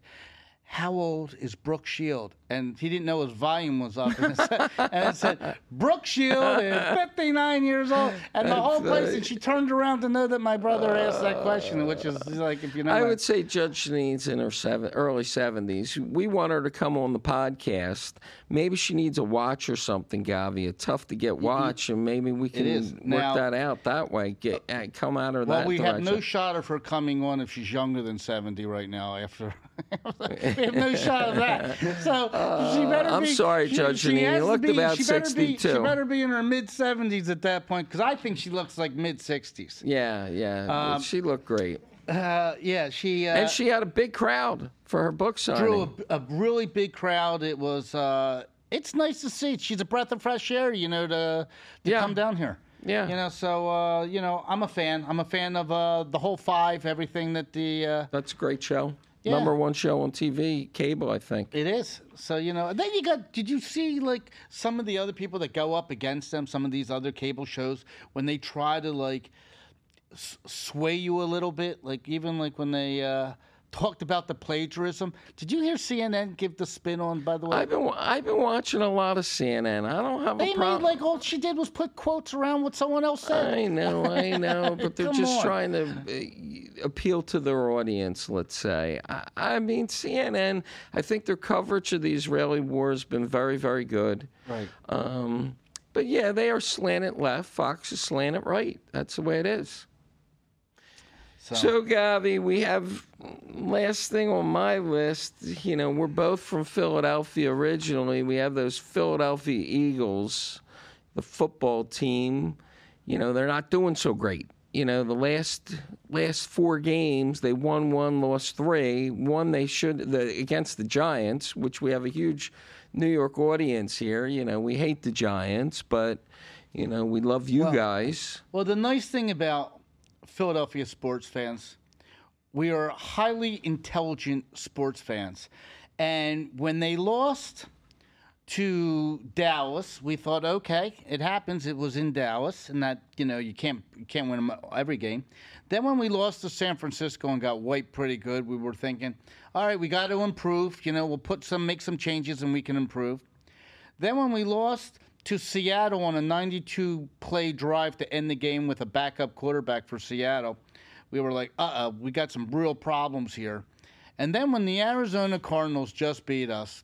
How old is Brooke Shield? And he didn't know his volume was up. And it said, and it said Brooke Shield is 59 years old. And the whole place, and she turned around to know that my brother asked that question, which is like, if you know.
I
my-
would say Judge Jeanine's in her seven, early 70s. We want her to come on the podcast. Maybe she needs a watch or something, Govy. It's tough to get watch, and maybe we can work
Now-
that out that way. Get uh, come out of
Well,
that Well,
we
direction.
have no shot of her coming on if she's younger than 70 right now. After we have no shot of that. So she better
Uh, I'm
be.
sorry,
she,
Judge
she
Jeanine. You
has to
looked
be-
about
she better Be, she better be in her mid 70s at that point because I think she looks like mid 60s.
yeah, yeah.
Um,
she looked great.
Uh, yeah, she. Uh,
And she had a big crowd for her book signing.
drew a, a really big crowd. It was. Uh, it's nice to see. She's a breath of fresh air, you know, to, to
Yeah.
come down here.
Yeah.
You know, so uh, you know, I'm a fan. I'm a fan of uh, the whole five, everything that the. Uh,
That's a great show.
Yeah.
Number one show on TV, cable, I think.
It is. So, you know, then you got, did you see like some of the other people that go up against them, some of these other cable shows, when they try to like s- sway you a little bit? Like, even like when they uh, talked about the plagiarism. Did you hear CNN give the spin on, by the way?
I've been I've been watching a lot of CNN. I don't have
they
a
made
problem.
like all she did was put quotes around what someone else said.
I know, I know, but they're just
on.
trying to uh, appeal to their audience. Let's say. I, I mean, CNN. I think their coverage of the Israeli war has been very, very good.
Right.
Um, but yeah, they are slanted left. Fox is slanted right. That's the way it is.
So,
So, Govy, we have last thing on my list. You know, we're both from Philadelphia originally. We have those Philadelphia Eagles, the football team. You know, they're not doing so great. You know, the last last four games, they won one, lost three. One they should the against the Giants, which we have a huge New York audience here. You know, we hate the Giants, but you know, we love you guys.
well, the nice thing about Philadelphia sports fans, we are highly intelligent sports fans. And when they lost to Dallas, we thought, okay, it happens. It was in Dallas, and that you know you can't you can't win every game. Then when we lost to San Francisco and got wiped pretty good, we were thinking, all right, we got to improve. You know, we'll put some make some changes and we can improve. Then when we lost to Seattle on a 92 play drive to end the game with a backup quarterback for Seattle, we were like, uh uh we got some real problems here. And then when the Arizona Cardinals just beat us,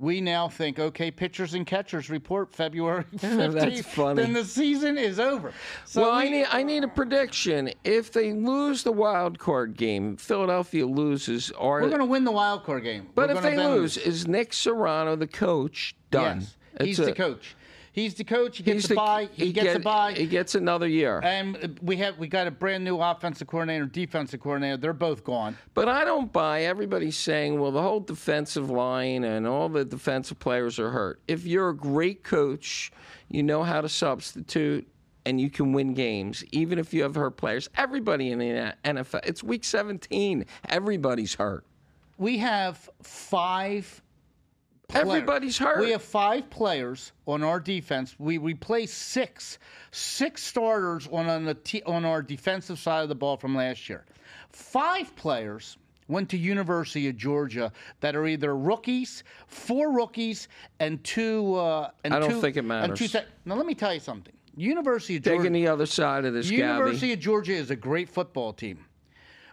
we now think, okay, pitchers and catchers report February 15th.
That's funny.
Then the season is over. So
well, I need I need a prediction. If they lose the wild card game, Philadelphia loses, or
we're going to win the wild card game.
but
We're
if they
then
lose, is Nick Sirianni the coach done?
Yes, he's
a-
the coach. He's the coach. He gets
He's
a
the
bye. He, gets a
get-
bye.
He gets another year.
And we have we got a brand new offensive coordinator, defensive coordinator. They're both gone.
But I don't buy everybody's saying, well, the whole defensive line and all the defensive players are hurt. If you're a great coach, you know how to substitute and you can win games, even if you have hurt players. Everybody in the NFL, it's week 17. Everybody's hurt.
We have five. Player-
Everybody's hurt.
We have five players on our defense. We replaced six, six starters on on, the t- on our defensive side of the ball from last year. Five players went to University of Georgia that are either rookies, four rookies, and two. Uh, and
I don't
two-
think it
and two
matters.
now let me tell you something. University of Georgia.
Taking the other side of this,
University
Gabby.
of Georgia is a great football team.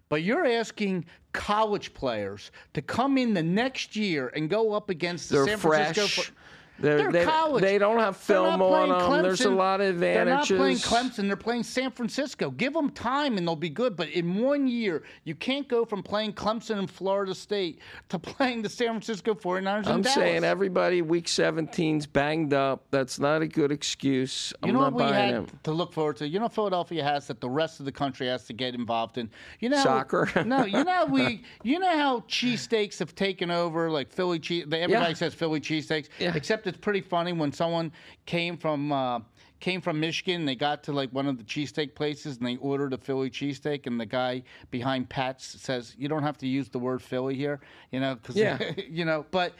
But you're asking college players to come in the next year and go up against the
They're
San
fresh.
Francisco.
They're,
They're
they,
college.
they don't have film on them. There's a lot of advantages.
They're not playing Clemson. They're playing San Francisco. Give them time and they'll be good. But in one year, you can't go from playing Clemson and Florida State to playing the San Francisco 49ers
I'm saying everybody week 17's banged up. That's not a good excuse. I'm
You know
not
what we
buying
had
it.
to look forward to? You know, Philadelphia has that the rest of the country has to get involved in. You know,
Soccer?
no, you know how we. You know how cheesesteaks have taken over, like Philly cheese. Everybody
Yeah.
says Philly cheesesteaks.
Yeah.
Except it's pretty funny when someone came from uh, came from Michigan. They got to like one of the cheesesteak places and they ordered a Philly cheesesteak. And the guy behind Pat's says, "You don't have to use the word Philly here, you know, because
Yeah.
you know." But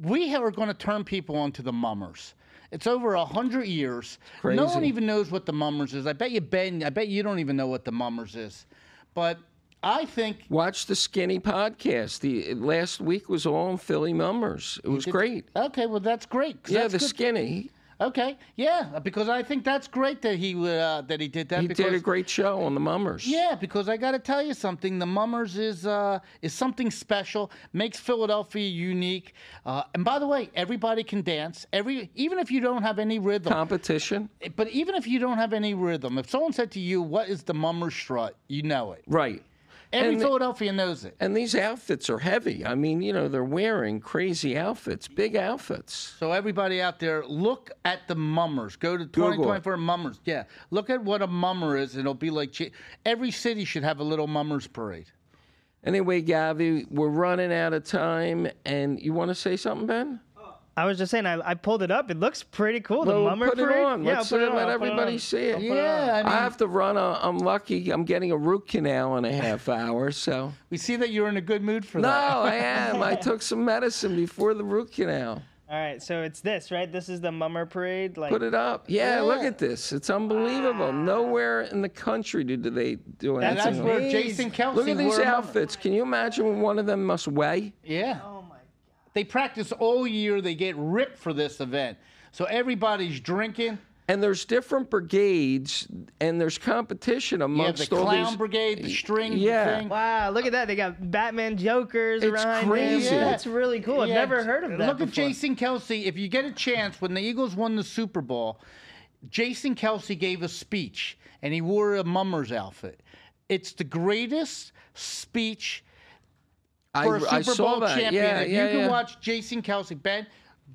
we are going to turn people onto the mummers. It's over a hundred years. Crazy. No one even knows what the mummers is. I bet you, Ben. I bet you don't even know what the mummers is. But I think
Watch the Skinny podcast. The last week was all on Philly Mummers. It was great.
Okay, well that's great.
Yeah,
that's
the
good.
Skinny.
Okay, yeah, because I think that's great that he uh, that he did that.
He
because,
did a great show on the Mummers.
Yeah, because I got to tell you something. The Mummers is uh, is something special. Makes Philadelphia unique. Uh, and by the way, everybody can dance. Every even if you don't have any rhythm.
Competition.
but even if you don't have any rhythm, if someone said to you, "What is the Mummers strut?" You know it.
Right.
Every
And the-
Philadelphia knows it.
And these outfits are heavy. I mean, you know, they're wearing crazy outfits, big outfits.
So everybody out there, look at the mummers. Go to
Google
2024 mummers. Yeah, look at what a mummer is, and it'll be like every city should have a little mummers parade.
Anyway, Govy, we're running out of time. And you want to say something, Ben?
I was just saying, I, I pulled it up. It looks pretty cool. The
Well,
mummer
put it
parade.
on.
Yeah,
Let's
put it on.
let
I'll put it
everybody
on.
see it.
Yeah, I mean,
I have to run. A, I'm lucky. I'm getting a root canal in a half hour. So
we see that you're in a good mood for
no,
that.
No, I am. I took some medicine before the root canal.
All right, so it's this, right? This is the mummer parade. Like,
Put it up. Yeah, look at this. It's unbelievable. Nowhere in the country do, do they do
And
anything.
that's where
amazing.
Jason Kelce.
Look at these
wore mummer.
outfits. Can you imagine what one of them must weigh?
Yeah,
oh my.
They practice all year. They get ripped for this event. So everybody's drinking.
And there's different brigades, and there's competition
You have
amongst
the
all
clown
these.
brigade, the string
Yeah.
thing.
Wow, look at that. They got Batman Jokers
It's
around
crazy.
Them.
Yeah.
That's really cool. I've never heard of that.
Look at. Jason Kelce. If you get a chance, when the Eagles won the Super Bowl, Jason Kelce gave a speech and he wore a mummer's outfit. It's the greatest speech
I,
for a Super
I saw
Bowl
that.
champion.
Yeah,
if
yeah,
you can watch Jason Kelce, Ben,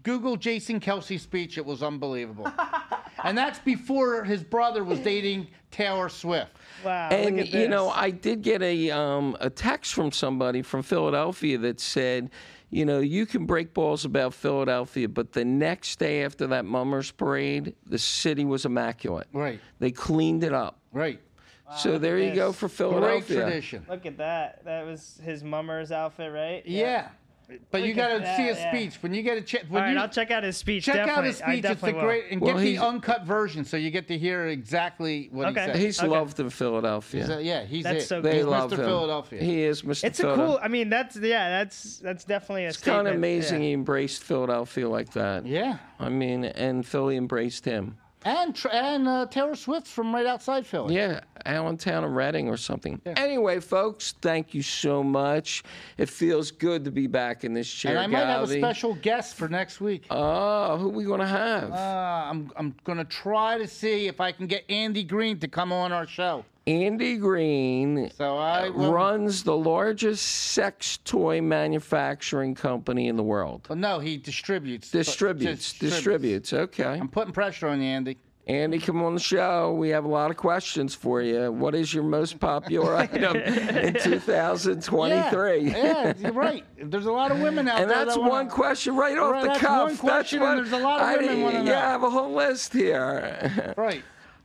Google Jason Kelce speech. It was unbelievable. and that's before his brother was dating Taylor Swift.
Wow,
And
look at
you know. I did get a um, a text from somebody from Philadelphia that said, you know, you can break balls about Philadelphia, but the next day after that Mummers parade, the city was immaculate.
Right,
They cleaned it up.
right.
So there you go
this.
for
Great
Philadelphia.
tradition.
Look at that. That was his mummer's outfit, right?
Yeah. But you got to
that,
see a
yeah.
speech when you get a chance.
All right, I'll check out his speech.
Check out his speech. It's the great and
Well,
get the uncut version so you get to hear exactly what
Okay.
he said.
He's
Okay.
loved in Philadelphia.
So, uh, yeah, he's
That's
it.
so
they
he's
love
Mr.
him.
Philadelphia.
He is Mr. Philadelphia.
It's a cool. I mean, that's yeah. That's that's definitely a.
It's kind of amazing
Yeah.
he embraced Philadelphia like that.
yeah.
I mean, and Philly embraced him.
And and uh, Taylor Swift from right outside Philly.
Yeah, Allentown or Reading or something. Anyway, folks, thank you so much. It feels good to be back in this chair,
And I might have a special guest for next week.
Oh, who we gonna have?
Uh, I'm I'm gonna try to see if I can get Andy Green to come on our show.
Andy Green
So I uh, will,
runs the largest sex toy manufacturing company in the world.
Well, no, he distributes. but-
Distributes, distributes. Okay.
I'm putting pressure on you, Andy.
Andy, come on the show. We have a lot of questions for you. What is your most popular item in 2023?
Yeah, yeah, you're right. There's a lot of women out
And
there.
that's
that wanna-
one question right off
Right,
the
that's
cuff.
one question,
that's
and
what
there's a lot of women.
Yeah, I have a whole list here.
Right.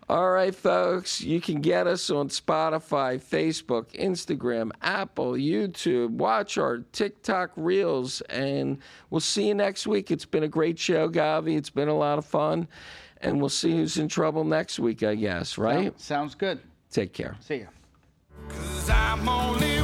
All right, folks, you can get us on Spotify, Facebook, Instagram, Apple, YouTube. Watch our TikTok reels, and we'll see you next week. It's been a great show, Govy. It's been a lot of fun, and we'll see who's in trouble next week, I guess, right?
Sounds good.
Take care.
See ya.
Cause I'm only